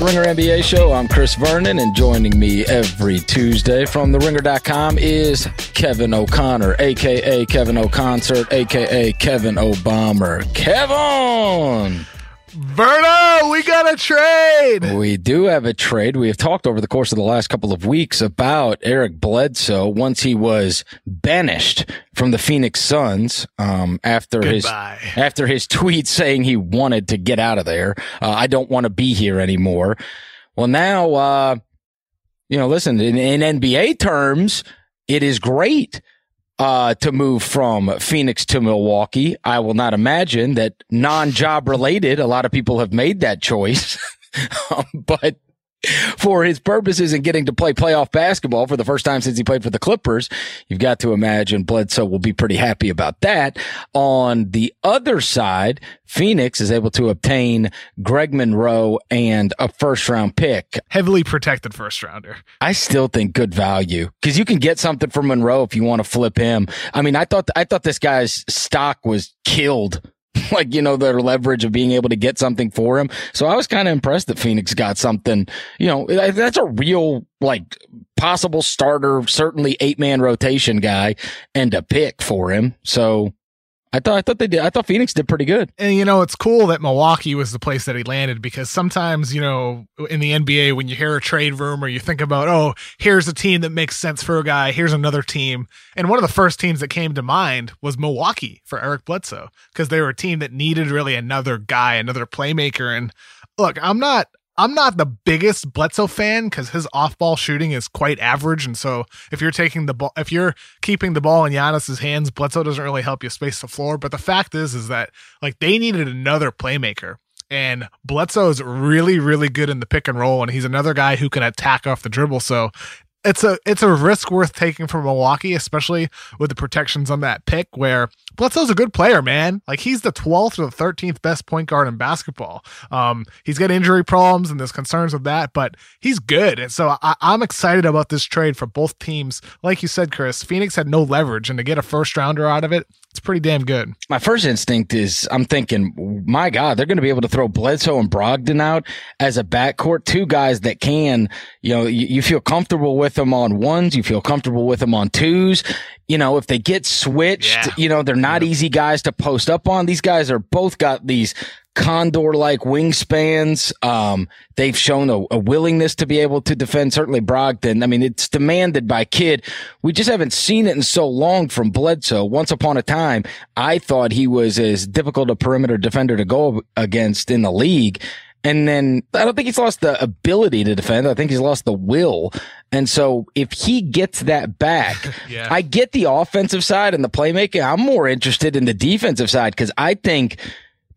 the Ringer NBA show. I'm Chris Vernon, and joining me every Tuesday from TheRinger.com is Kevin O'Connor, aka Kevin O'Concert, aka Kevin O'Bomber. Kevin! Verno, we got a trade. We do have a trade. We have talked over the course of the last couple of weeks about Eric Bledsoe once he was banished from the Phoenix Suns um, after Goodbye. his after his tweet saying he wanted to get out of there. Uh, I don't want to be here anymore. Well, now, uh, you know, listen, in, in NBA terms, it is great uh, to move from Phoenix to Milwaukee. I will not imagine that non-job related. A lot of people have made that choice, um, but for his purposes in getting to play playoff basketball for the first time since he played for the Clippers, you've got to imagine Bledsoe will be pretty happy about that. On the other side, Phoenix is able to obtain Greg Monroe and a first round pick. Heavily protected first rounder. I still think good value because you can get something from Monroe if you want to flip him. I mean, I thought, I thought this guy's stock was killed like, you know, their leverage of being able to get something for him. So I was kind of impressed that Phoenix got something, you know, that's a real, like, possible starter, certainly eight man rotation guy and a pick for him. So I thought I thought they did. I thought Phoenix did pretty good. And you know, it's cool that Milwaukee was the place that he landed because sometimes, you know, in the NBA when you hear a trade rumor, you think about, oh, here's a team that makes sense for a guy, here's another team. And one of the first teams that came to mind was Milwaukee for Eric Bledsoe because they were a team that needed really another guy, another playmaker and look, I'm not I'm not the biggest Bledsoe fan because his off-ball shooting is quite average, and so if you're taking the ball, if you're keeping the ball in Giannis's hands, Bledsoe doesn't really help you space the floor. But the fact is, is that like they needed another playmaker, and Bledsoe is really, really good in the pick and roll, and he's another guy who can attack off the dribble. So it's a it's a risk worth taking for Milwaukee, especially with the protections on that pick. Where Bledsoe's a good player, man. Like he's the twelfth or the thirteenth best point guard in basketball. Um, he's got injury problems and there's concerns with that, but he's good. And so I, I'm excited about this trade for both teams. Like you said, Chris, Phoenix had no leverage, and to get a first rounder out of it, it's pretty damn good. My first instinct is I'm thinking, my God, they're going to be able to throw Bledsoe and Brogdon out as a backcourt, two guys that can, you know, you, you feel comfortable with them on ones, you feel comfortable with them on twos. You know, if they get switched, yeah. you know, they're not easy guys to post up on. These guys are both got these condor like wingspans. Um, they've shown a, a, willingness to be able to defend, certainly Brogdon. I mean, it's demanded by Kidd. We just haven't seen it in so long from Bledsoe. Once upon a time, I thought he was as difficult a perimeter defender to go against in the league. And then I don't think he's lost the ability to defend. I think he's lost the will. And so if he gets that back, yeah. I get the offensive side and the playmaking. I'm more interested in the defensive side because I think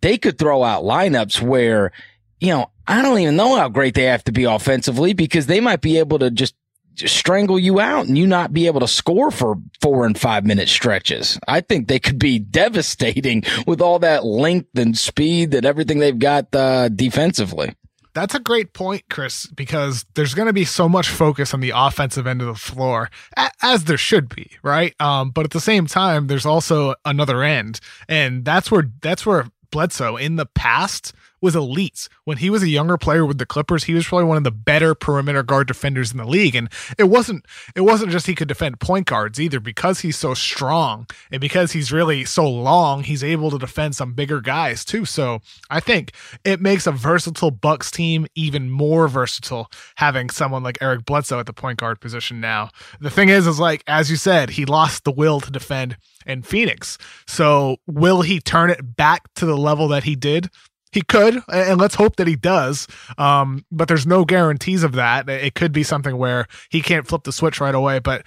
they could throw out lineups where, you know, I don't even know how great they have to be offensively because they might be able to just strangle you out and you not be able to score for four and five minute stretches. I think they could be devastating with all that length and speed and everything they've got uh, defensively. That's a great point, Chris, because there's going to be so much focus on the offensive end of the floor, as there should be, right? Um, but at the same time, there's also another end, and that's where that's where Bledsoe in the past was elite. When he was a younger player with the Clippers, he was probably one of the better perimeter guard defenders in the league. And it wasn't it wasn't just he could defend point guards either because he's so strong and because he's really so long, he's able to defend some bigger guys too. So I think it makes a versatile Bucks team even more versatile having someone like Eric Bledsoe at the point guard position now. The thing is, is like as you said, he lost the will to defend in Phoenix. So will he turn it back to the level that he did? He could, and let's hope that he does. Um, but there's no guarantees of that. It could be something where he can't flip the switch right away. But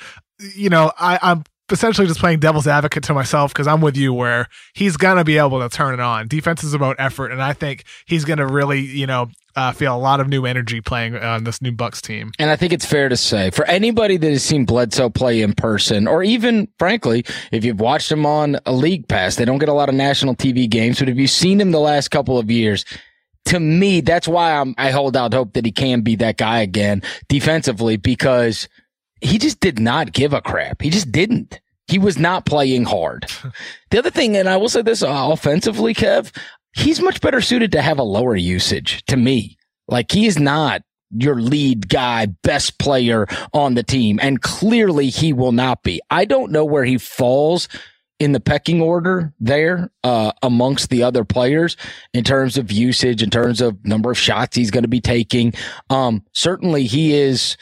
you know, I, I'm essentially just playing devil's advocate to myself because I'm with you where he's gonna be able to turn it on. Defense is about effort, and I think he's gonna really, you know, uh, feel a lot of new energy playing on this new Bucks team. And I think it's fair to say for anybody that has seen Bledsoe play in person, or even frankly, if you've watched him on a league pass, they don't get a lot of national TV games, but if you've seen him the last couple of years, to me, that's why I'm, I hold out hope that he can be that guy again defensively because he just did not give a crap. He just didn't. He was not playing hard. the other thing, and I will say this uh, offensively, Kev, he's much better suited to have a lower usage to me. Like he is not your lead guy, best player on the team. And clearly he will not be. I don't know where he falls in the pecking order there uh, amongst the other players in terms of usage, in terms of number of shots he's going to be taking. Um, certainly he is.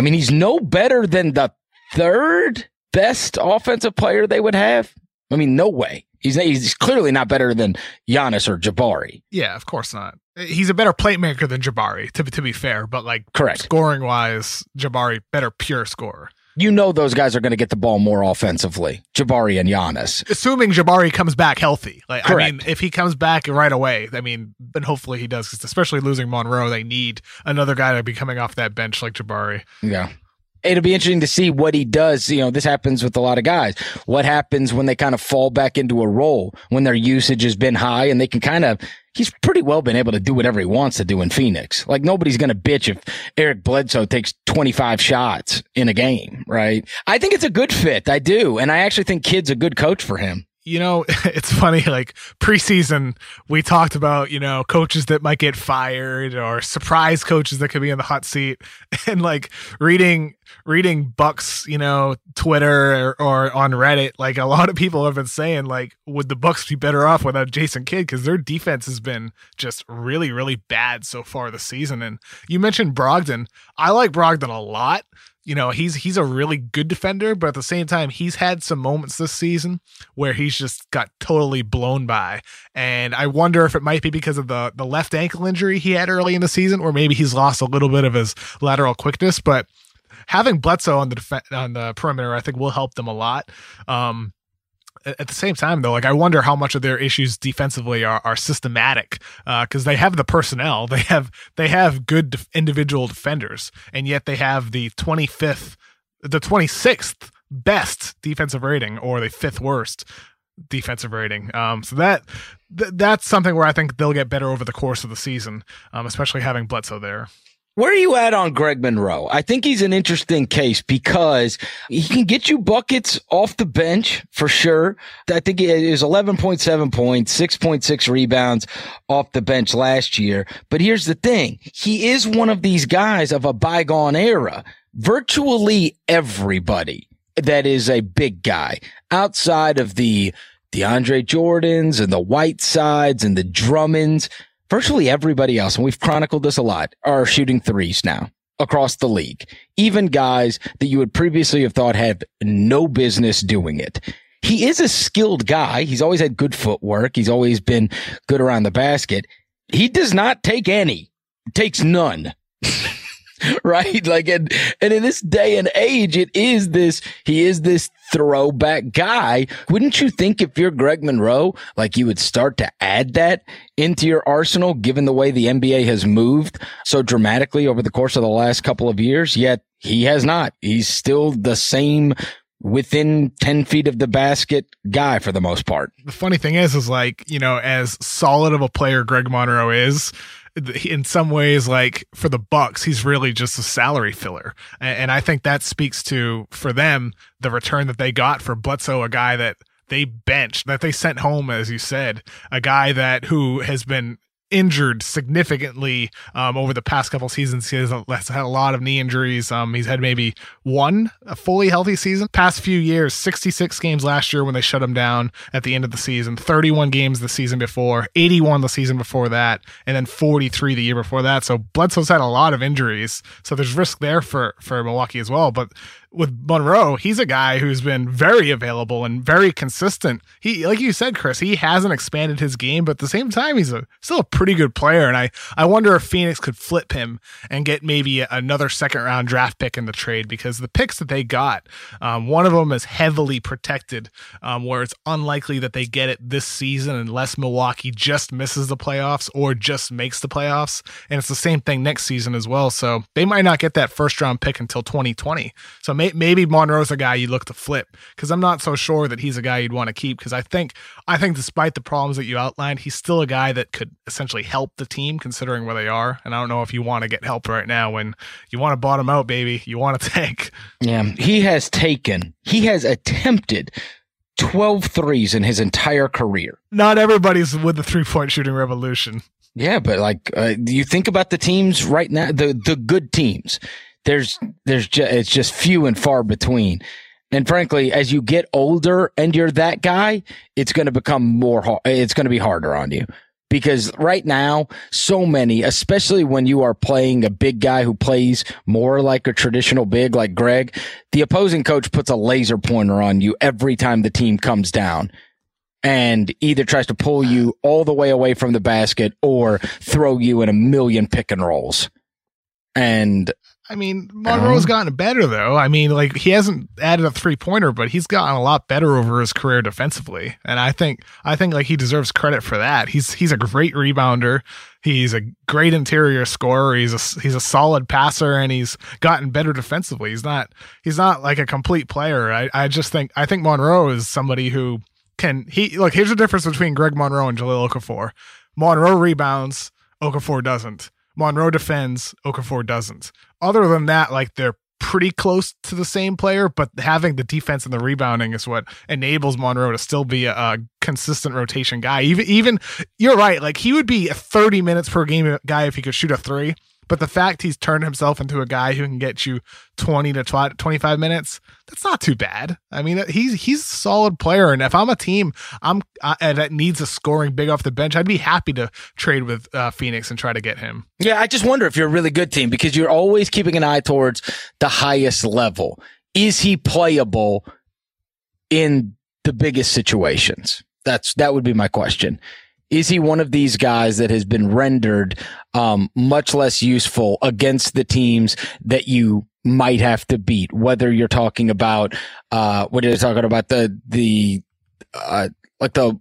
I mean, he's no better than the third best offensive player they would have. I mean, no way. He's he's clearly not better than Giannis or Jabari. Yeah, of course not. He's a better playmaker than Jabari, to to be fair, but like correct scoring wise, Jabari better pure scorer you know those guys are going to get the ball more offensively. Jabari and Giannis. Assuming Jabari comes back healthy. Like Correct. I mean, if he comes back right away, I mean, and hopefully he does, because especially losing Monroe, they need another guy to be coming off that bench like Jabari. Yeah it'll be interesting to see what he does. You know, this happens with a lot of guys. What happens when they kind of fall back into a role when their usage has been high and they can kind of, he's pretty well been able to do whatever he wants to do in Phoenix. Like nobody's going to bitch if Eric Bledsoe takes 25 shots in a game, right? I think it's a good fit. I do. And I actually think Kidd's a good coach for him you know, it's funny, like preseason, we talked about, you know, coaches that might get fired or surprise coaches that could be in the hot seat. And like reading, reading Bucks, you know, Twitter or, or on Reddit, like a lot of people have been saying, like, would the Bucks be better off without Jason Kidd? Because their defense has been just really, really bad so far this season. And you mentioned Brogdon. I like Brogdon a lot you know he's he's a really good defender but at the same time he's had some moments this season where he's just got totally blown by. And i wonder if it might be because of the the left ankle injury he had early in the season or maybe he's lost a little bit of his lateral quickness but having bledsoe on the def- on the perimeter i think will help them a lot. Um at the same time though like i wonder how much of their issues defensively are, are systematic because uh, they have the personnel they have they have good individual defenders and yet they have the 25th the 26th best defensive rating or the fifth worst defensive rating. Um, so that th- that's something where i think they'll get better over the course of the season um, especially having bledsoe there where are you at on Greg Monroe? I think he's an interesting case because he can get you buckets off the bench for sure. I think he was 11.7 points, 6.6 rebounds off the bench last year. But here's the thing. He is one of these guys of a bygone era. Virtually everybody that is a big guy outside of the DeAndre Jordans and the Whitesides and the Drummonds virtually everybody else, and we've chronicled this a lot, are shooting threes now across the league. Even guys that you would previously have thought have no business doing it. He is a skilled guy. He's always had good footwork. He's always been good around the basket. He does not take any, takes none. right? Like, and, and in this day and age, it is this, he is this throwback guy. Wouldn't you think if you're Greg Monroe, like you would start to add that into your arsenal, given the way the NBA has moved so dramatically over the course of the last couple of years? Yet he has not. He's still the same within 10 feet of the basket guy for the most part. The funny thing is, is like, you know, as solid of a player Greg Monroe is, in some ways like for the bucks he's really just a salary filler. And i think that speaks to for them the return that they got for bledsoe a guy that they benched that they sent home as you said a guy that who has been injured significantly um, over the past couple seasons. He has, had a lot of knee injuries. Um, he's had maybe one a fully healthy season. Past few years, 66 games last year when they shut him down at the end of the season, 31 games the season before, 81 the season before that, and then 43 the year before that. So Bledsoe's had a lot of injuries. So there's risk there for for Milwaukee as well. But with Monroe, he's a guy who's been very available and very consistent. He, like you said, Chris, he hasn't expanded his game, but at the same time, he's a, still a pretty good player. And I, I wonder if Phoenix could flip him and get maybe another second round draft pick in the trade because the picks that they got, um, one of them is heavily protected, um, where it's unlikely that they get it this season unless Milwaukee just misses the playoffs or just makes the playoffs. And it's the same thing next season as well. So they might not get that first round pick until 2020. So may, maybe Monroe's a guy you look to flip because I'm not so sure that he's a guy you'd want to keep because I think I think despite the problems that you outlined, he's still a guy that could essentially help the team considering where they are. And I don't know if you want to get help right now when you want to bottom out, baby. You want to tank. Yeah, he has taken, he has attempted 12 threes in his entire career. Not everybody's with the three point shooting revolution. Yeah, but like, uh, you think about the teams right now, the the good teams. There's there's just it's just few and far between. And frankly, as you get older and you're that guy, it's going to become more. Hard, it's going to be harder on you because right now, so many, especially when you are playing a big guy who plays more like a traditional big, like Greg, the opposing coach puts a laser pointer on you every time the team comes down and either tries to pull you all the way away from the basket or throw you in a million pick and rolls. And I mean, Monroe's um, gotten better though. I mean, like he hasn't added a three pointer, but he's gotten a lot better over his career defensively. And I think I think like he deserves credit for that. He's he's a great rebounder. He's a great interior scorer. He's a he's a solid passer, and he's gotten better defensively. He's not he's not like a complete player. I, I just think I think Monroe is somebody who can he look. Here's the difference between Greg Monroe and Jahlil Okafor. Monroe rebounds, Okafor doesn't. Monroe defends, Okafor doesn't. Other than that, like they're pretty close to the same player, but having the defense and the rebounding is what enables Monroe to still be a, a, consistent rotation guy. Even even you're right, like he would be a 30 minutes per game guy if he could shoot a three. But the fact he's turned himself into a guy who can get you 20 to 25 minutes, that's not too bad. I mean, he's he's a solid player, and if I'm a team I'm uh, that needs a scoring big off the bench, I'd be happy to trade with uh, Phoenix and try to get him. Yeah, I just wonder if you're a really good team because you're always keeping an eye towards the highest level. Is he playable in the biggest situations? That's that would be my question is he one of these guys that has been rendered um, much less useful against the teams that you might have to beat? Whether you're talking about uh, what are you talking about the the uh, like the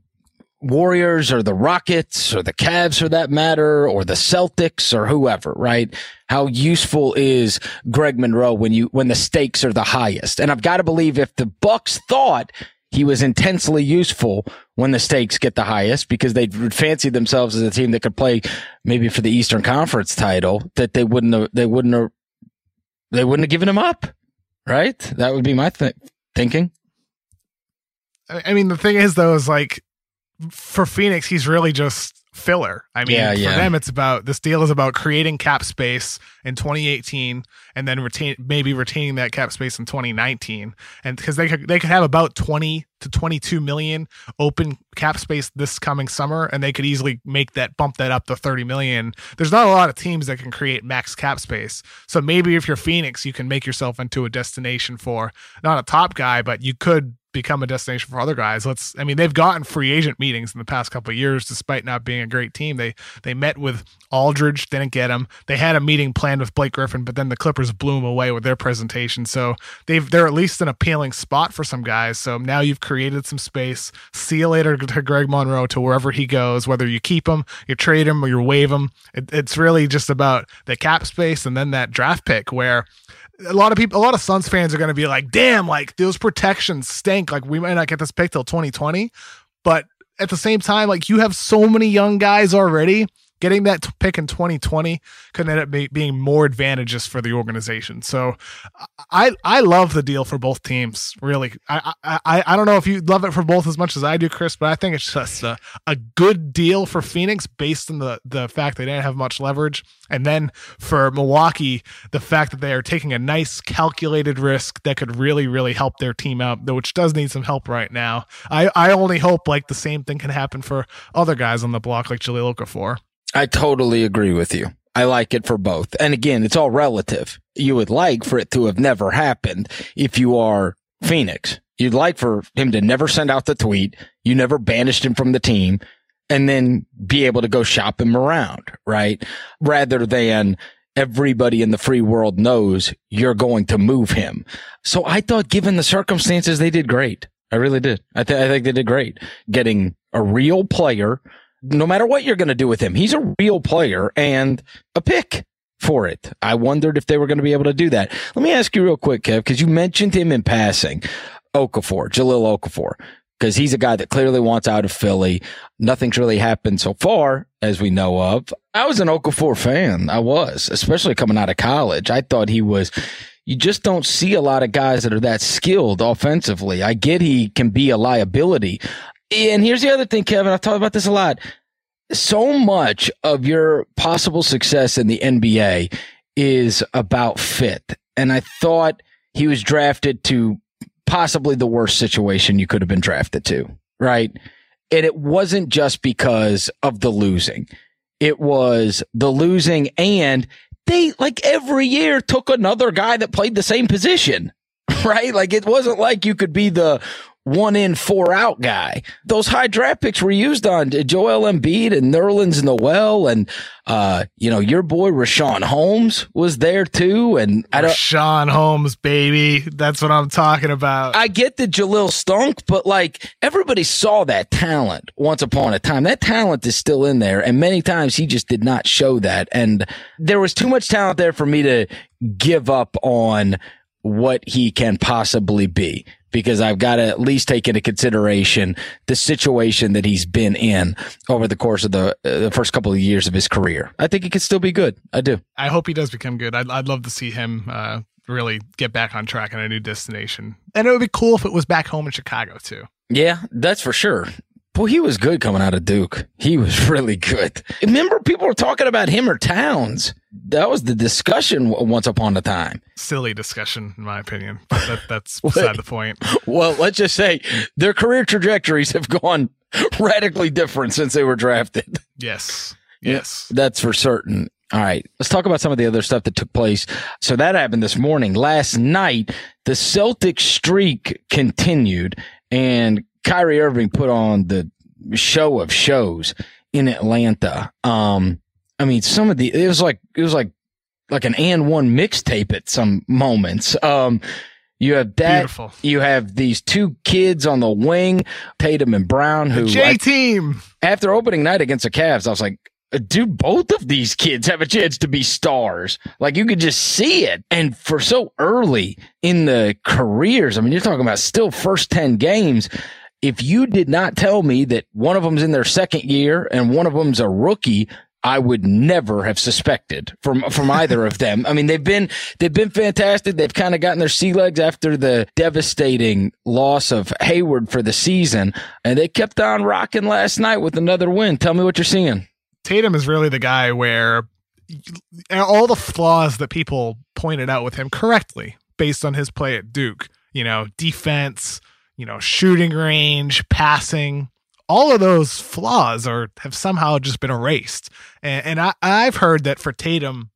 Warriors or the Rockets or the Cavs for that matter or the Celtics or whoever, right? How useful is Greg Monroe when you when the stakes are the highest? And I've got to believe if the Bucks thought he was intensely useful when the stakes get the highest because they fancy themselves as a team that could play maybe for the Eastern Conference title that they wouldn't have, they wouldn't have, they wouldn't have given him up. Right. That would be my th- thinking. I mean, the thing is though, is like for Phoenix, he's really just filler. I mean, yeah, yeah. for them, it's about this deal is about creating cap space in 2018 and then retain maybe retaining that cap space in 2019. And because they could they could have about 20 to 22 million open cap space this coming summer, and they could easily make that bump that up to 30 million. There's not a lot of teams that can create max cap space. So maybe if you're Phoenix, you can make yourself into a destination for not a top guy, but you could become a destination for other guys. Let's I mean they've gotten free agent meetings in the past couple of years despite not being a great team. They they met with Aldridge, didn't get him. They had a meeting planned with Blake Griffin, but then the Clippers blew him away with their presentation. So they've they're at least an appealing spot for some guys. So now you've created some space. See you later to Greg Monroe to wherever he goes, whether you keep him, you trade him, or you waive him. It, it's really just about the cap space and then that draft pick where a lot of people, a lot of Suns fans are going to be like, damn, like those protections stink. Like we might not get this pick till 2020. But at the same time, like you have so many young guys already getting that pick in 2020 could end up be, being more advantageous for the organization. So I I love the deal for both teams. Really, I I I don't know if you love it for both as much as I do, Chris, but I think it's just a, a good deal for Phoenix based on the the fact they didn't have much leverage, and then for Milwaukee, the fact that they are taking a nice calculated risk that could really really help their team out, which does need some help right now. I I only hope like the same thing can happen for other guys on the block like Jahlil Okafor. I totally agree with you. I like it for both. And again, it's all relative. You would like for it to have never happened if you are Phoenix. You'd like for him to never send out the tweet. You never banished him from the team and then be able to go shop him around, right? Rather than everybody in the free world knows you're going to move him. So I thought given the circumstances, they did great. I really did. I, th- I think they did great getting a real player no matter what you're going to do with him, he's a real player and a pick for it. I wondered if they were going to be able to do that. Let me ask you real quick, Kev, because you mentioned him in passing, Okafor, Jahlil Okafor, because he's a guy that clearly wants out of Philly. Nothing's really happened so far, as we know of. I was an Okafor fan. I was, especially coming out of college. I thought he was. You just don't see a lot of guys that are that skilled offensively. I get he can be a liability. And here's the other thing, Kevin. I've talked about this a lot. so much of your possible success in the NBA is about fit. And I thought he was drafted to possibly the worst situation you could have been drafted to, right? And it wasn't just because of the losing. It was the losing and they like every year took another guy that played the same position, right? Like it wasn't like you could be the one in, four out guy. Those high draft picks were used on Joel Embiid and Nerlens Noel and, uh, you know, your boy Rashawn Holmes was there too. And I don't, Richaun Holmes, baby. That's what I'm talking about. I get the Jahlil stunk, but like everybody saw that talent once upon a time. That talent is still in there. And many times he just did not show that. And there was too much talent there for me to give up on what he can possibly be because I've got to at least take into consideration the situation that he's been in over the course of the uh, the first couple of years of his career. I think he could still be good. I do. I hope he does become good. I'd, I'd love to see him uh, really get back on track in a new destination. And it would be cool if it was back home in Chicago too. Yeah, that's for sure. Well, he was good coming out of Duke. He was really good. Remember, people were talking about him or Towns. That was the discussion once upon a time. Silly discussion, in my opinion. But that, that's beside the point. Well, let's just say their career trajectories have gone radically different since they were drafted. Yes. Yes. That's for certain. All right. Let's talk about some of the other stuff that took place. So that happened this morning. Last night, the Celtic streak continued and Kyrie Irving put on the show of shows in Atlanta. Um, I mean, some of the, it was like, it was like, like an and one mixtape at some moments. Um, you have that. Beautiful. You have these two kids on the wing, Tatum and Brown, who J team. After opening night against the Cavs, I was like, do both of these kids have a chance to be stars? Like you could just see it. And for so early in the careers, I mean, you're talking about still first 10 games if you did not tell me that one of them's in their second year and one of them's a rookie, I would never have suspected from from either of them. I mean, they've been they've been fantastic. They've kind of gotten their sea legs after the devastating loss of Hayward for the season, and they kept on rocking last night with another win. Tell me what you're seeing. Tatum is really the guy where all the flaws that people pointed out with him correctly based on his play at Duke, you know, defense, you know, shooting range, passing, all of those flaws are have somehow just been erased. And, and I, I've heard that for Tatum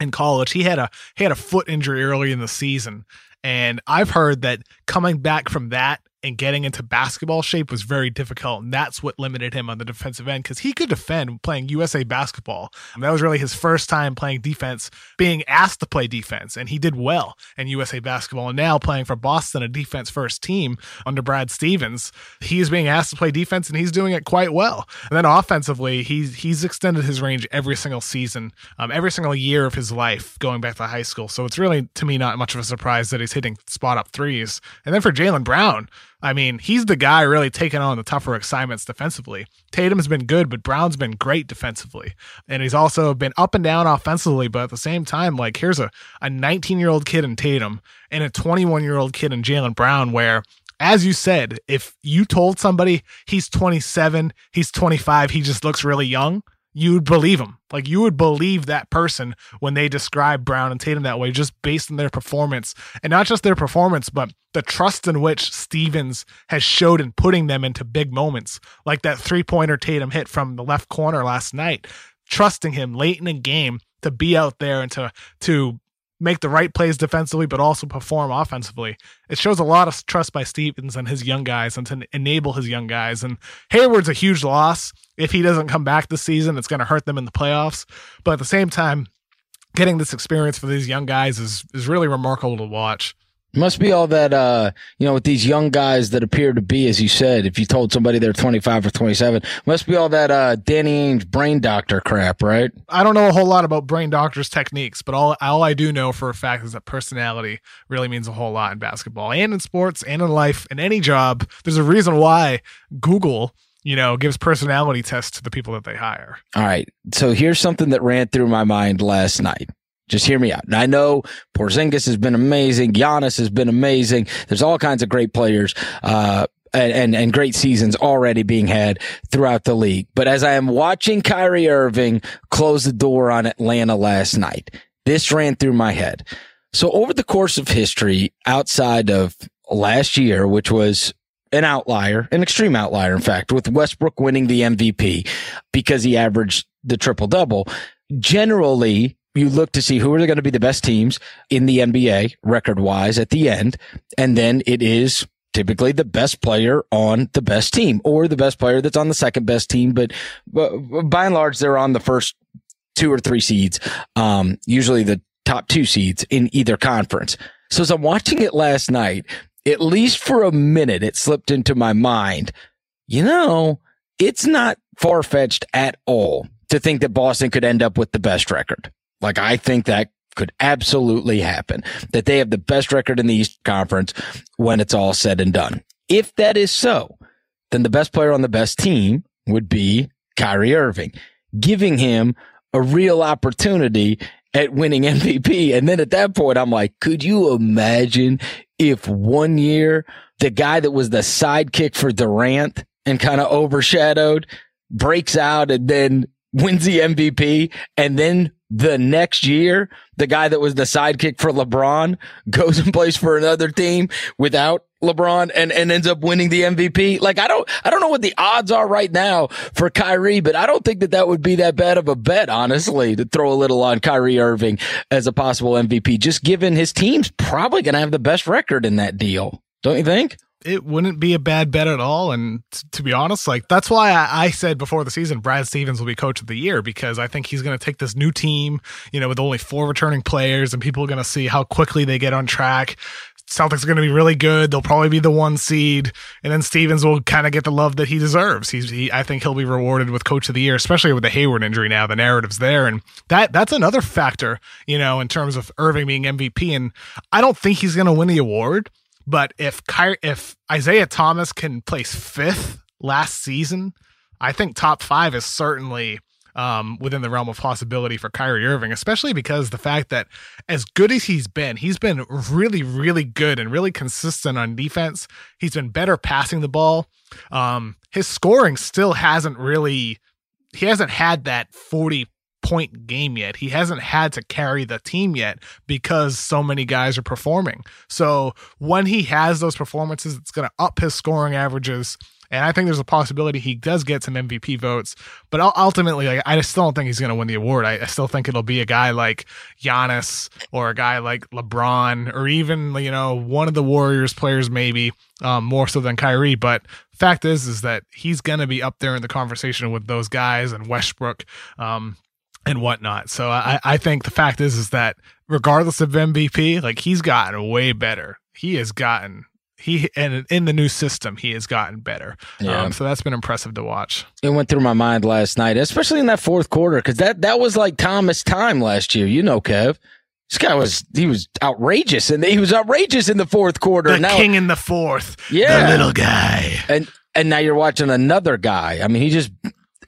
in college, he had a he had a foot injury early in the season, and I've heard that coming back from that and getting into basketball shape was very difficult. And that's what limited him on the defensive end because he could defend playing USA basketball. And that was really his first time playing defense, being asked to play defense. And he did well in USA basketball. And now playing for Boston, a defense first team under Brad Stevens, he's being asked to play defense and he's doing it quite well. And then offensively, he's, he's extended his range every single season, um, every single year of his life going back to high school. So it's really, to me, not much of a surprise that he's hitting spot up threes. And then for Jaylen Brown, I mean, he's the guy really taking on the tougher assignments defensively. Tatum's been good, but Brown's been great defensively. And he's also been up and down offensively, but at the same time, like here's a, a 19 year old kid in Tatum and a 21 year old kid in Jaylen Brown, where as you said, if you told somebody he's 27, he's 25, he just looks really young, you'd believe them. Like you would believe that person when they describe Brown and Tatum that way, just based on their performance, and not just their performance, but the trust in which Stevens has showed in putting them into big moments, like that three pointer Tatum hit from the left corner last night. Trusting him late in the game to be out there and to to make the right plays defensively, but also perform offensively. It shows a lot of trust by Stevens and his young guys and to enable his young guys. And Hayward's a huge loss. If he doesn't come back this season, it's going to hurt them in the playoffs. But at the same time, getting this experience for these young guys is, is really remarkable to watch. Must be all that, uh, you know, with these young guys that appear to be, as you said, if you told somebody they're 25 or 27, must be all that, uh, Danny Ainge brain doctor crap, right? I don't know a whole lot about brain doctors techniques, but all, all I do know for a fact is that personality really means a whole lot in basketball and in sports and in life and any job. There's a reason why Google you know, gives personality tests to the people that they hire. All right. So here's something that ran through my mind last night. Just hear me out. I know Porzingis has been amazing. Giannis has been amazing. There's all kinds of great players. Uh, and, and, and great seasons already being had throughout the league. But as I am watching Kyrie Irving close the door on Atlanta last night, this ran through my head. So over the course of history, outside of last year, which was an outlier, an extreme outlier, in fact, with Westbrook winning the MVP because he averaged the triple double. Generally, you look to see who are going to be the best teams in the NBA record wise at the end. And then it is typically the best player on the best team or the best player that's on the second best team. But, but by and large, they're on the first two or three seeds. Um, usually the top two seeds in either conference. So as I'm watching it last night, at least for a minute, it slipped into my mind, you know, it's not far fetched at all to think that Boston could end up with the best record. Like I think that could absolutely happen that they have the best record in the East Conference when it's all said and done. If that is so, then the best player on the best team would be Kyrie Irving, giving him a real opportunity at winning MVP. And then at that point, I'm like, could you imagine if one year the guy that was the sidekick for Durant and kind of overshadowed breaks out and then wins the MVP and then the next year, the guy that was the sidekick for LeBron goes and plays for another team without LeBron and, and ends up winning the MVP. Like, I don't, I don't know what the odds are right now for Kyrie, but I don't think that that would be that bad of a bet, honestly, to throw a little on Kyrie Irving as a possible MVP, just given his team's probably going to have the best record in that deal. Don't you think? It wouldn't be a bad bet at all. And t- to be honest, like that's why I, I, said before the season, Brad Stevens will be coach of the year because I think he's going to take this new team, you know, with only four returning players and people are going to see how quickly they get on track. Celtics are going to be really good. They'll probably be the one seed, and then Stevens will kind of get the love that he deserves. He's, he, I think he'll be rewarded with Coach of the Year, especially with the Hayward injury. Now the narrative's there, and that that's another factor, you know, in terms of Irving being MVP. And I don't think he's going to win the award, but if Ky- if Isaiah Thomas can place fifth last season, I think top five is certainly um, within the realm of possibility for Kyrie Irving, especially because the fact that as good as he's been, he's been really, really good and really consistent on defense. He's been better passing the ball. Um, his scoring still hasn't really, he hasn't had that 40 point game yet. He hasn't had to carry the team yet because so many guys are performing. So when he has those performances, it's going to up his scoring averages. And I think there's a possibility he does get some MVP votes, but ultimately, like, I still don't think he's going to win the award. I, I, still think it'll be a guy like Giannis or a guy like LeBron or even you know one of the Warriors players, maybe um, more so than Kyrie. But fact is, is that he's going to be up there in the conversation with those guys and Westbrook. Um, and whatnot. So I, I think the fact is is that regardless of MVP, like he's gotten way better. He has gotten he and in the new system he has gotten better. Yeah. Um, so that's been impressive to watch. It went through my mind last night, especially in that fourth quarter, because that that was like Thomas time last year. You know, Kev. This guy was he was outrageous, and he was outrageous in the fourth quarter. The now, king in the fourth, yeah, the little guy, and and now you're watching another guy. I mean, he just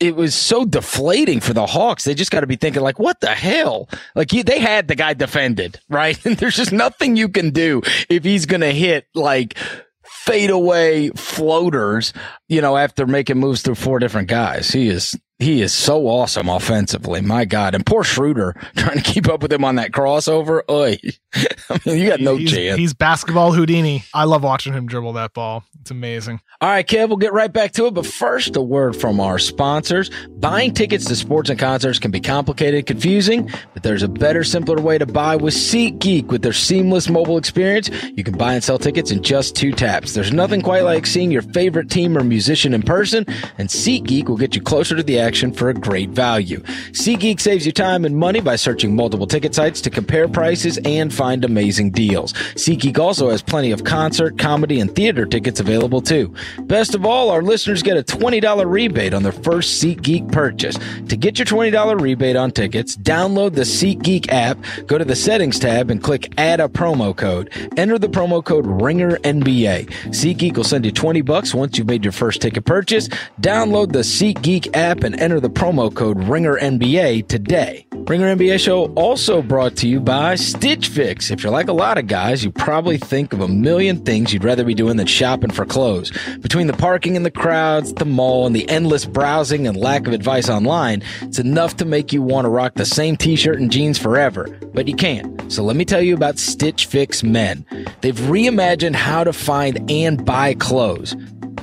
it was so deflating for the Hawks. They just got to be thinking like, what the hell? Like you, they had the guy defended, right? And there's just nothing you can do if he's going to hit like fadeaway floaters, you know, after making moves through four different guys. He is he is so awesome offensively. My God. And poor Schroeder trying to keep up with him on that crossover. Oy. I mean, you got no he's, chance. He's basketball Houdini. I love watching him dribble that ball. It's amazing. All right, Kev, we'll get right back to it. But first, a word from our sponsors. Buying tickets to sports and concerts can be complicated, confusing, but there's a better, simpler way to buy with SeatGeek. With their seamless mobile experience, you can buy and sell tickets in just two taps. There's nothing quite like seeing your favorite team or musician in person, and SeatGeek will get you closer to the action for a great value. SeatGeek saves you time and money by searching multiple ticket sites to compare prices and find amazing deals. SeatGeek also has plenty of concert, comedy, and theater tickets available too. Best of all, our listeners get a $20 rebate on their first SeatGeek purchase. To get your $20 rebate on tickets, download the SeatGeek app, go to the settings tab and click add a promo code. Enter the promo code RINGERNBA. SeatGeek will send you 20 bucks once you've made your first ticket purchase. Download the SeatGeek app and enter the promo code RINGERNBA today. Ringer NBA show also brought to you by Stitch Fix. If you're like a lot of guys, you probably think of a million things you'd rather be doing than shopping for clothes. Between the parking and the crowds, the mall, and the endless browsing and lack of advice online, it's enough to make you want to rock the same t-shirt and jeans forever. But you can't. So let me tell you about Stitch Fix Men. They've reimagined how to find and buy clothes.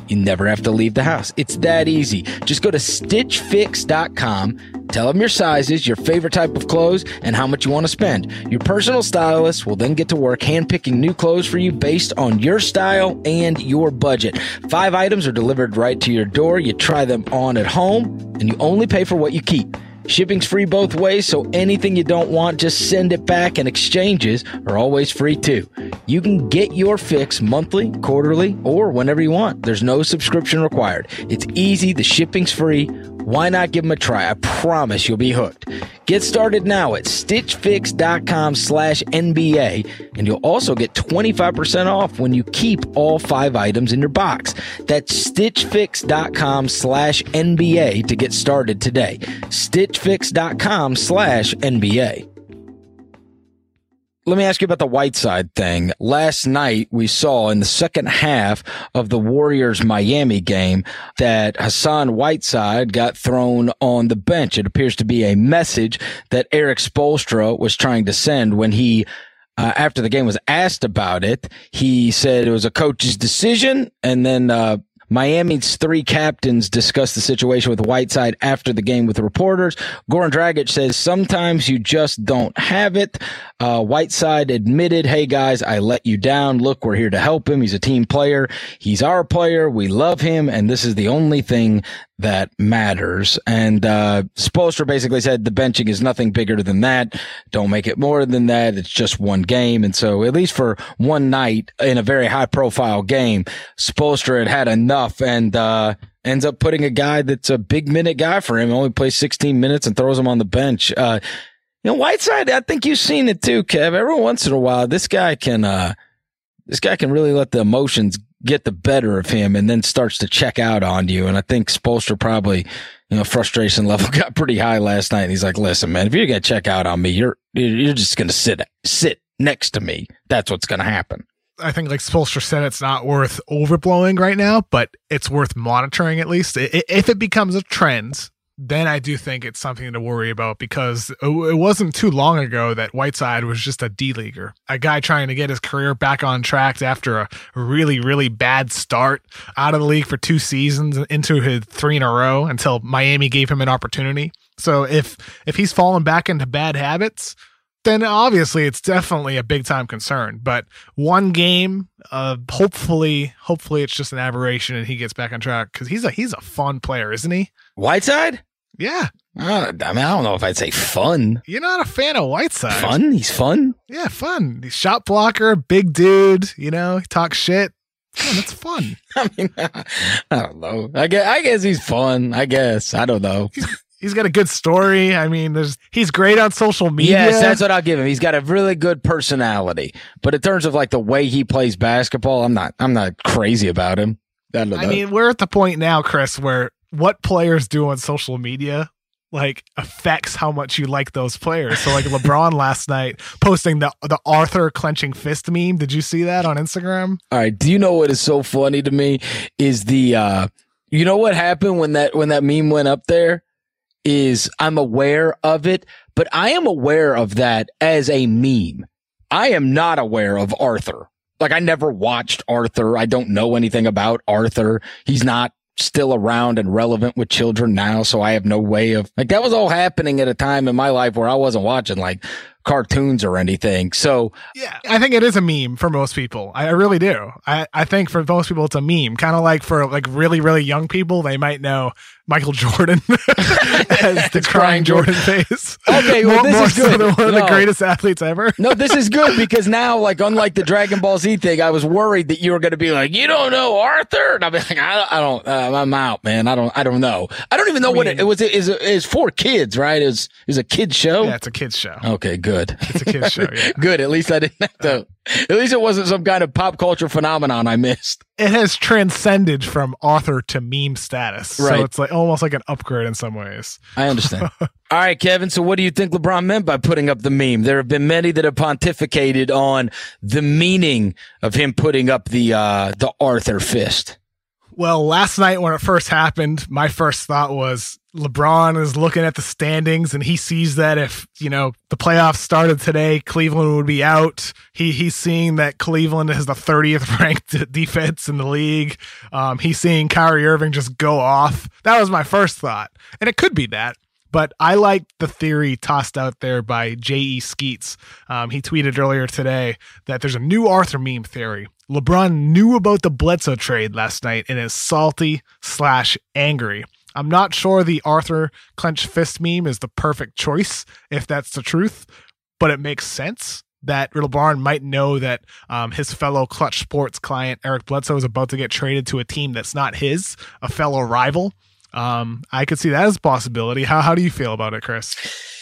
You never have to leave the house. It's that easy. Just go to stitchfix.com, tell them your sizes, your favorite type of clothes, and how much you want to spend. Your personal stylist will then get to work handpicking new clothes for you based on your style and your budget. Five items are delivered right to your door. You try them on at home, and you only pay for what you keep. Shipping's free both ways, so anything you don't want, just send it back, and exchanges are always free too. You can get your fix monthly, quarterly, or whenever you want. There's no subscription required. It's easy, the shipping's free. Why not give them a try? I promise you'll be hooked. Get started now at stitchfix.com slash NBA, and you'll also get 25% off when you keep all five items in your box. That's stitchfix.com slash NBA to get started today. stitchfix.com slash NBA. Let me ask you about the Whiteside thing. Last night we saw in the second half of the Warriors Miami game that Hassan Whiteside got thrown on the bench. It appears to be a message that Erik Spoelstra was trying to send when he uh, after the game was asked about it, he said it was a coach's decision. And then, uh, Miami's three captains discussed the situation with Whiteside after the game with reporters. Goran Dragic says sometimes you just don't have it. Uh, Whiteside admitted, Hey guys, I let you down. Look, we're here to help him. He's a team player. He's our player. We love him. And this is the only thing that matters. And, uh, basically said the benching is nothing bigger than that. Don't make it more than that. It's just one game. And so at least for one night in a very high profile game, Spoelstra had had enough and, uh, ends up putting a guy that's a big minute guy for him, only plays 16 minutes and throws him on the bench. Uh, you know, Whiteside, I think you've seen it too, Kev. Every once in a while, this guy can, uh, this guy can really let the emotions get the better of him and then starts to check out on you. And I think Spoelstra probably, you know, frustration level got pretty high last night. And he's like, listen, man, if you're going to check out on me, you're, you're just going to sit, sit next to me. That's what's going to happen. I think, like Spoelstra said, it's not worth overblowing right now, but it's worth monitoring at least. If it becomes a trend, then I do think it's something to worry about because it wasn't too long ago that Whiteside was just a D leaguer, a guy trying to get his career back on track after a really, really bad start out of the league for two seasons into his three in a row until Miami gave him an opportunity. So if if he's fallen back into bad habits, then obviously it's definitely a big time concern. But one game, uh, hopefully, hopefully it's just an aberration and he gets back on track because he's a he's a fun player, isn't he? Whiteside? Yeah. Uh, I mean, I don't know if I'd say fun. You're not a fan of Whiteside. Fun? He's fun? Yeah, fun. He's shot blocker, big dude, you know, he talks shit. Yeah, that's fun. I mean, I don't know. I guess, I guess he's fun. I guess. I don't know. He's, he's got a good story. I mean, there's he's great on social media. Yes, that's what I'll give him. He's got a really good personality. But in terms of like the way he plays basketball, I'm not I'm not crazy about him. I, I mean, we're at the point now, Chris, where what players do on social media like affects how much you like those players. So like LeBron last night posting the the Arthur clenching fist meme. Did you see that on Instagram? All right. Do you know what is so funny to me is the uh you know what happened when that when that meme went up there is I'm aware of it, but I am aware of that as a meme. I am not aware of Arthur. Like I never watched Arthur. I don't know anything about Arthur. He's not still around and relevant with children now. So I have no way of like that was all happening at a time in my life where I wasn't watching like cartoons or anything. So yeah, I think it is a meme for most people. I really do. I, I think for most people, it's a meme. Kind of like for like really, really young people, they might know Michael Jordan as the crying Jordan face. Okay, well, more, this more is so than one of No. the greatest athletes ever. no, this is good because now, like, unlike the Dragon Ball Z thing, I was worried that you were going to be like, you don't know Arthur, and I'll be like, I, I don't, uh, I'm out, man. I don't, I don't know. I don't even know what it, mean- it was. It is is for kids, right? It was a kids show. Yeah, it's a kids show. Okay, good. Good. It's a kids show. Yeah. Good. At least I didn't have to. At least it wasn't some kind of pop culture phenomenon I missed. It has transcended from Arthur to meme status. Right. So it's like almost like an upgrade in some ways. I understand. All right, Kevin. So, what do you think LeBron meant by putting up the meme? There have been many that have pontificated on the meaning of him putting up the uh, the Arthur fist. Well, last night when it first happened, my first thought was LeBron is looking at the standings and he sees that if, you know, the playoffs started today, Cleveland would be out. He he's seeing that Cleveland is the 30th ranked defense in the league. Um, he's seeing Kyrie Irving just go off. That was my first thought. And it could be that. But I like the theory tossed out there by J.E. Skeets. Um, he tweeted earlier today that there's a new Arthur meme theory. LeBron knew about the Bledsoe trade last night and is salty slash angry. I'm not sure the Arthur clenched fist meme is the perfect choice, if that's the truth, but it makes sense that LeBron might know that um, his fellow Clutch Sports client Eric Bledsoe is about to get traded to a team that's not his, a fellow rival. Um, I could see that as a possibility. How how do you feel about it, Chris?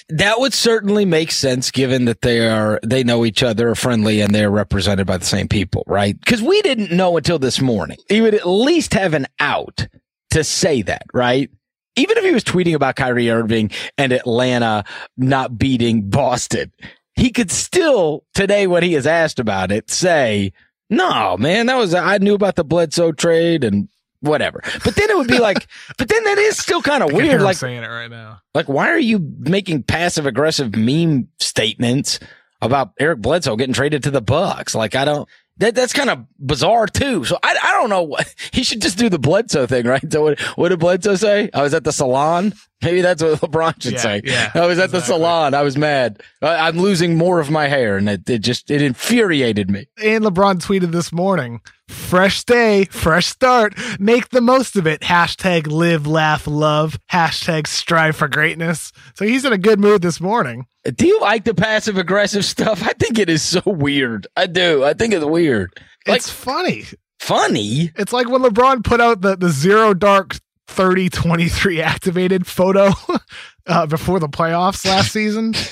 That would certainly make sense given that they are they know each other, are friendly, and they're represented by the same people, right? Because we didn't know until this morning. He would at least have an out to say that, right? Even if he was tweeting about Kyrie Irving and Atlanta not beating Boston, he could still today when he is asked about it say, "No, man, that was I knew about the Bledsoe trade and whatever. But then it would be like, but then that is still kind of weird. Like saying it right now. Like, why are you making passive aggressive meme statements about Eric Bledsoe getting traded to the Bucks? Like, I don't. That that's kind of bizarre too. So I I don't know what he should just do the Bledsoe thing, right? So what what did Bledsoe say? I was at the salon. Maybe that's what LeBron should Yeah, say. yeah, I was at the salon. I was mad. I, I'm losing more of my hair, and it, it just it infuriated me. And LeBron tweeted this morning, fresh day, fresh start. Make the most of it. Hashtag live, laugh, love. Hashtag strive for greatness. So he's in a good mood this morning. Do you like the passive aggressive stuff? I think it is so weird. I do. I think it's weird. Like it's funny. funny. It's like when LeBron put out the, the zero dark 30 23 activated photo uh, before the playoffs last season.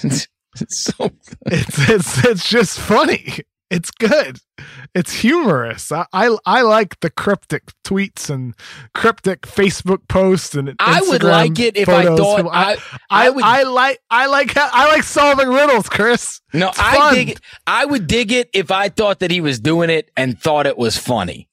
It's so It's, it's, it's just funny. It's good. It's humorous. I, I I like the cryptic tweets and cryptic Facebook posts and I would like it if I photos. thought I, I, I I, would I like I like I like solving riddles, Chris. no it's I fun. dig it. I would dig it if I thought that he was doing it and thought it was funny.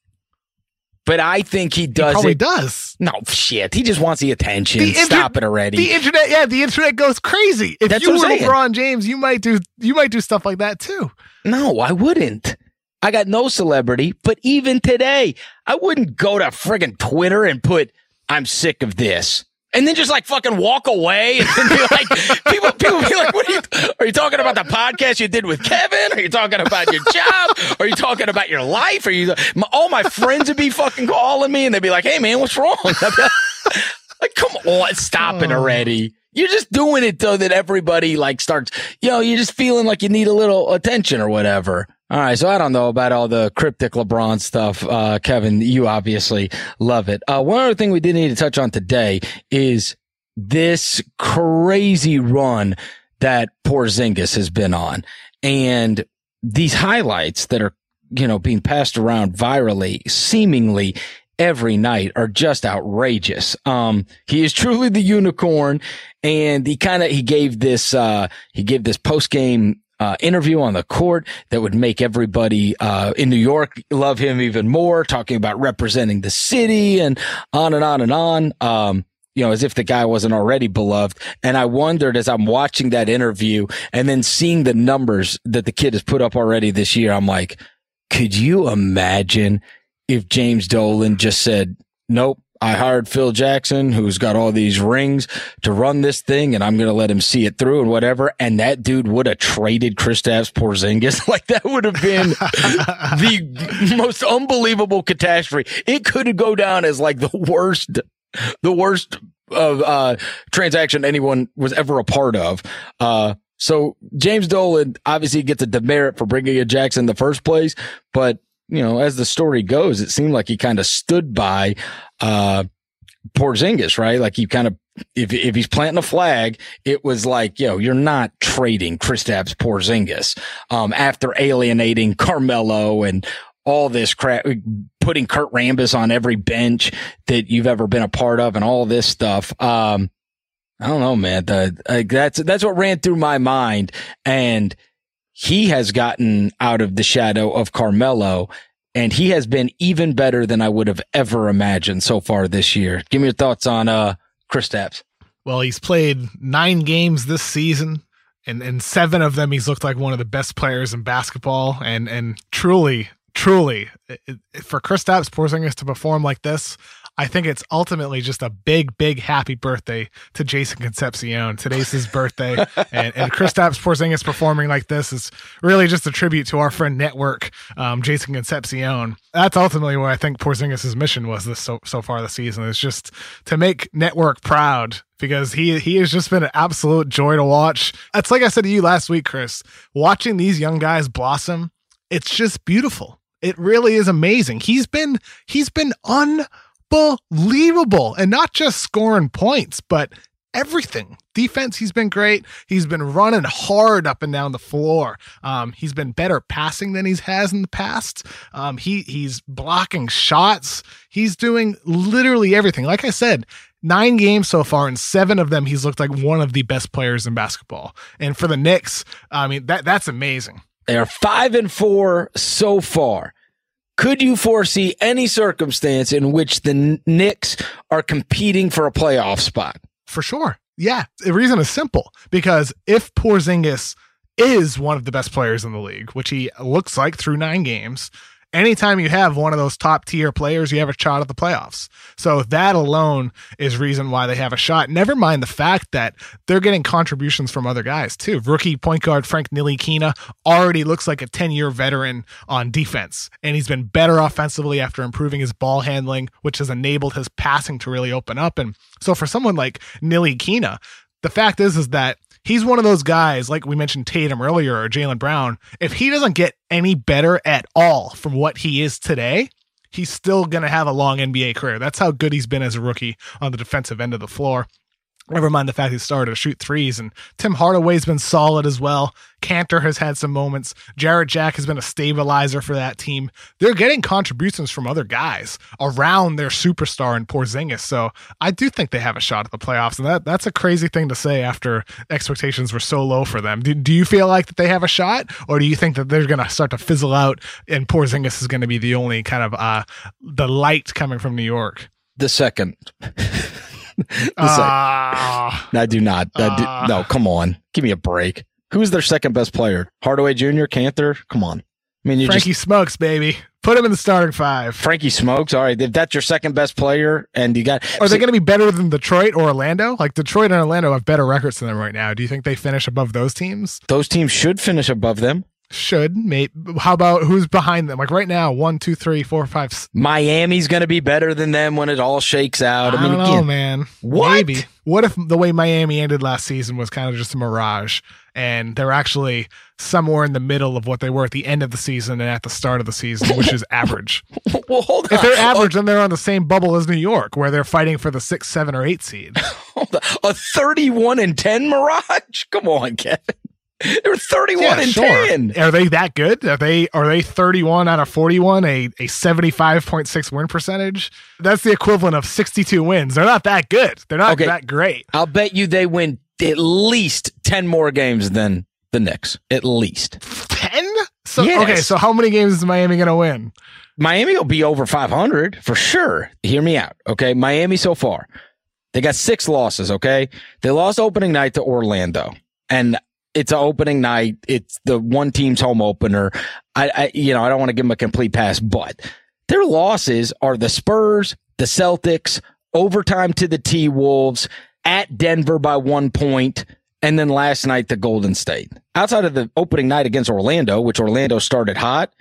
But I think he He does probably it. does. No shit. He just wants the attention. The inter- Stop it already. The internet, yeah, the internet goes crazy. If That's you were saying. LeBron James, you might do you might do stuff like that too. no, I wouldn't. I got no celebrity, but even today, I wouldn't go to friggin' Twitter and put, I'm sick of this. And then just like fucking walk away and then be like, people, people be like, what are you, are you talking about the podcast you did with Kevin? Are you talking about your job? Are you talking about your life? Are you, my, all my friends would be fucking calling me and they'd be like, Hey man, what's wrong? Like, like, come on, stop it Oh. already. You're just doing it so that everybody like starts, you know, you're just feeling like you need a little attention or whatever. All right. So I don't know about all the cryptic LeBron stuff. Uh, Kevin, you obviously love it. Uh, one other thing we did need to touch on today is this crazy run that Porzingis has been on and these highlights that are, you know, being passed around virally, seemingly every night are just outrageous. Um, he is truly the unicorn and he kind of, he gave this, uh, he gave this post game, uh, interview on the court that would make everybody, uh, in New York love him even more, talking about representing the city and on and on and on. Um, you know, as if the guy wasn't already beloved. And I wondered as I'm watching that interview and then seeing the numbers that the kid has put up already this year, I'm like, could you imagine if James Dolan just said, nope, I hired Phil Jackson, who's got all these rings to run this thing and I'm going to let him see it through and whatever. And that dude would have traded Kristaps Porzingis. Like that would have been the most unbelievable catastrophe. It could go down as like the worst, the worst of, uh, transaction anyone was ever a part of. Uh, so James Dolan obviously gets a demerit for bringing in Jackson in the first place, but you know, as the story goes, it seemed like he kind of stood by, uh, Porzingis, right? Like you kind of, if, if he's planting a flag, it was like, yo, you're not trading Kristaps Porzingis, um, after alienating Carmelo and all this crap, putting Kurt Rambis on every bench that you've ever been a part of and all this stuff. Um, I don't know, man. The, that's, that's what ran through my mind. And he has gotten out of the shadow of Carmelo and he has been even better than I would have ever imagined so far this year. Give me your thoughts on, uh, Kristaps. Well, he's played nine games this season. And in seven of them, he's looked like one of the best players in basketball, and and truly, truly, for Kristaps Porzingis to perform like this, I think it's ultimately just a big, big happy birthday to Jason Concepcion. Today's his birthday, and, and Kristaps Porzingis performing like this is really just a tribute to our friend Network, um, Jason Concepcion. That's ultimately what I think Porzingis' mission was this so so far this season is just to make Network proud because he he has just been an absolute joy to watch. It's like I said to you last week, Chris. Watching these young guys blossom, it's just beautiful. It really is amazing. He's been he's been un unbelievable. And not just scoring points, but everything. Defense, he's been great. He's been running hard up and down the floor. Um, he's been better passing than he's has in the past. Um, he he's blocking shots. He's doing literally everything. Like I said, nine games so far, and seven of them he's looked like one of the best players in basketball. And for the Knicks, I mean that that's amazing. They are five and four so far. Could you foresee any circumstance in which the Knicks are competing for a playoff spot? For sure. Yeah. The reason is simple because if Porzingis is one of the best players in the league, which he looks like through nine games, anytime you have one of those top tier players, you have a shot at the playoffs. So that alone is reason why they have a shot. Never mind the fact that they're getting contributions from other guys too. Rookie point guard Frank Ntilikina already looks like a 10 year veteran on defense, and he's been better offensively after improving his ball handling, which has enabled his passing to really open up. And so for someone like Ntilikina, the fact is, is that he's one of those guys, like we mentioned Tatum earlier or Jaylen Brown. If he doesn't get any better at all from what he is today, he's still going to have a long NBA career. That's how good he's been as a rookie on the defensive end of the floor. Never mind the fact he started to shoot threes, and Tim Hardaway's been solid as well. Kanter has had some moments. Jarrett Jack has been a stabilizer for that team. They're getting contributions from other guys around their superstar in Porzingis, so I do think they have a shot at the playoffs, and that that's a crazy thing to say after expectations were so low for them. Do, do you feel like that they have a shot, or do you think that they're going to start to fizzle out, and Porzingis is going to be the only kind of uh, the light coming from New York? The second. uh, I do not. Uh, do, no, come on. Give me a break. Who's their second best player? Hardaway Jr., Kanter? Come on. I mean, you Frankie just, Smokes, baby. Put him in the starting five. Frankie Smokes. All right. If that's your second best player and you got. Are they going to be better than Detroit or Orlando? Like Detroit and Orlando have better records than them right now. Do you think they finish above those teams? Those teams should finish above them. Should maybe how about who's behind them? Like right now, one, two, three, four, five. Miami's going to be better than them when it all shakes out. I, I mean, don't know, man. What? Maybe. What if the way Miami ended last season was kind of just a mirage, and they're actually somewhere in the middle of what they were at the end of the season and at the start of the season, which is average. well, hold on. If they're average, then they're on the same bubble as New York, where they're fighting for the six, seven, or eight seed. a thirty-one and ten mirage. Come on, Kevin. They're 31 yeah, and sure. 10. Are they that good? Are they are they 31 out of 41, a, a 75.6 win percentage? That's the equivalent of 62 wins. They're not that good. They're not okay. that great. I'll bet you they win at least 10 more games than the Knicks. At least. 10? So yes. okay, so how many games is Miami going to win? Miami will be over 500 for sure. Hear me out. Okay. Miami so far. They got six losses. Okay. They lost opening night to Orlando. And it's an opening night. It's the one team's home opener. I, I you know, I don't want to give them a complete pass, but their losses are the Spurs, the Celtics, overtime to the T Wolves, at Denver by one point, and then last night the Golden State. Outside of the opening night against Orlando, which Orlando started hot,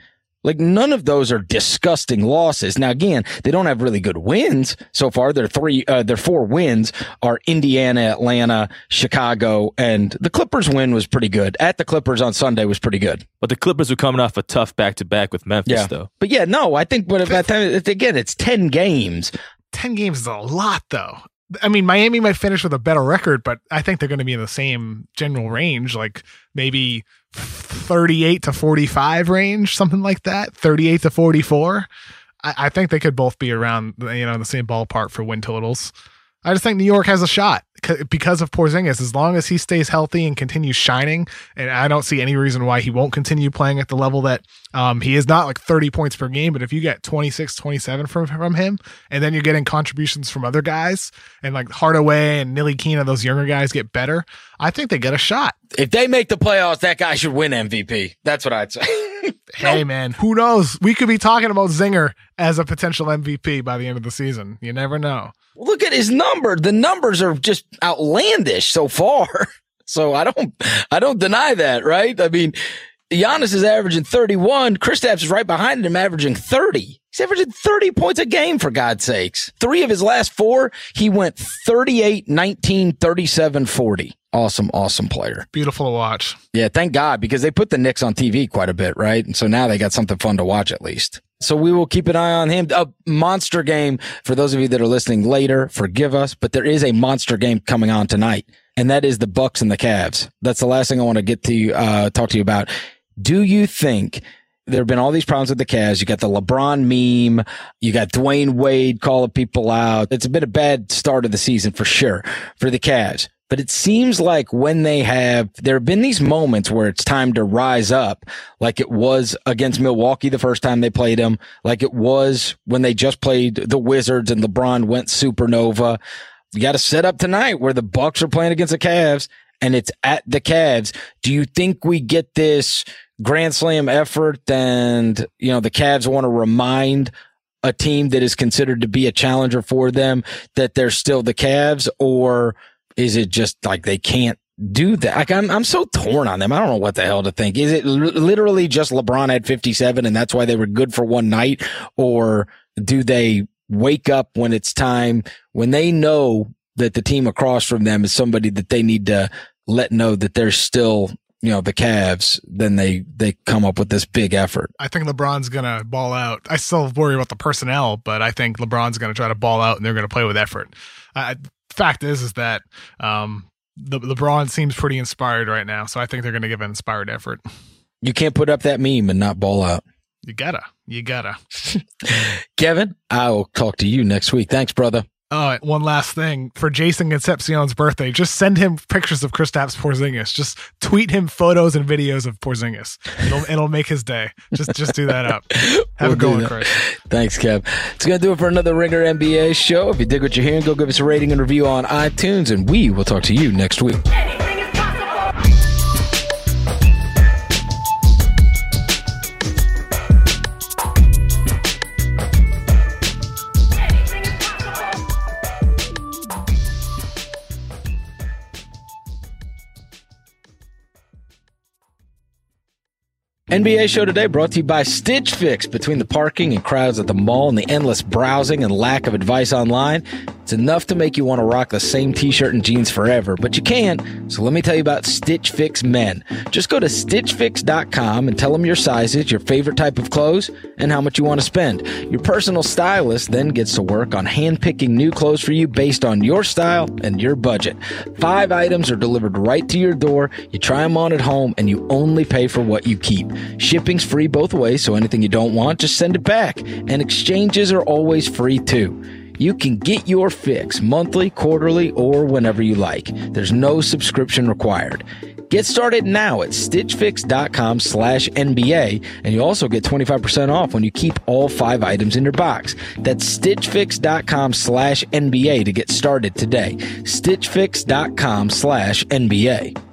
like none of those are disgusting losses. Now again, they don't have really good wins so far. Their three, uh, their four wins are Indiana, Atlanta, Chicago, and the Clippers win was pretty good. At the Clippers on Sunday was pretty good. But the Clippers were coming off a tough back to back with Memphis, yeah. though. But yeah, no, I think. But at that time, again, it's ten games. 10 games is a lot, though. I mean, Miami might finish with a better record, but I think they're going to be in the same general range, like maybe 38 to 45 range, something like that, 38 to 44. I, I think they could both be around, you know, the same ballpark for win totals. I just think New York has a shot because of Porzingis. As long as he stays healthy and continues shining, and I don't see any reason why he won't continue playing at the level that um, he is not like 30 points per game. But if you get 26, 27 from, from him, and then you're getting contributions from other guys, and like Hardaway and Ntilikina, those younger guys get better, I think they get a shot. If they make the playoffs, that guy should win MVP. That's what I'd say. hey, man, who knows? We could be talking about Zinger as a potential MVP by the end of the season. You never know. Look at his number. The numbers are just outlandish so far. So I don't, I don't deny that, right? I mean, Giannis is averaging 31. Kristaps is right behind him, averaging 30. He's averaging 30 points a game, for God's sakes. Three of his last four, he went 38, 19, 37, 40. Awesome, awesome player. Beautiful to watch. Yeah, thank God, because they put the Knicks on TV quite a bit, right? And so now they got something fun to watch at least. So we will keep an eye on him. A monster game for those of you that are listening later. Forgive us, but there is a monster game coming on tonight, and that is the Bucks and the Cavs. That's the last thing I want to get to uh, talk to you about. Do you think there have been all these problems with the Cavs? You got the LeBron meme, you got Dwyane Wade calling people out. It's been a bad start of the season for sure for the Cavs. But it seems like when they have, there have been these moments where it's time to rise up, like it was against Milwaukee the first time they played them, like it was when they just played the Wizards and LeBron went supernova. You got to set up tonight where the Bucks are playing against the Cavs and it's at the Cavs. Do you think we get this grand slam effort and, you know, the Cavs want to remind a team that is considered to be a challenger for them that they're still the Cavs or is it just like they can't do that? Like I'm, I'm so torn on them. I don't know what the hell to think. Is it l- literally just LeBron had 57 and that's why they were good for one night? Or do they wake up when it's time when they know that the team across from them is somebody that they need to let know that they're still you know the Cavs, then they they come up with this big effort. I think LeBron's gonna ball out. I still worry about the personnel, but I think LeBron's gonna try to ball out and they're gonna play with effort. Uh, fact is, is that um, the LeBron seems pretty inspired right now, so I think they're gonna give an inspired effort. You can't put up that meme and not ball out. You gotta, you gotta. Kevin, I will talk to you next week. Thanks, brother. Oh, one last thing for Jason Concepcion's birthday, just send him pictures of Kristaps Porzingis. Just tweet him photos and videos of Porzingis. It'll, it'll make his day. Just just do that up. Have we'll a good one, Chris. Thanks, Kev. It's gonna do it for another Ringer NBA show. If you dig what you're hearing, go give us a rating and review on iTunes, and we will talk to you next week. NBA show today brought to you by Stitch Fix. Between the parking and crowds at the mall and the endless browsing and lack of advice online, it's enough to make you want to rock the same t-shirt and jeans forever, but you can't. So let me tell you about Stitch Fix Men. Just go to stitchfix.com and tell them your sizes, your favorite type of clothes, and how much you want to spend. Your personal stylist then gets to work on handpicking new clothes for you based on your style and your budget. Five items are delivered right to your door. You try them on at home and you only pay for what you keep. Shipping's free both ways, so anything you don't want, just send it back. And exchanges are always free too. You can get your fix monthly, quarterly, or whenever you like. There's no subscription required. Get started now at stitchfix.com slash NBA, and you also get 25% off when you keep all five items in your box. That's stitchfix.com slash NBA to get started today. stitchfix.com slash NBA.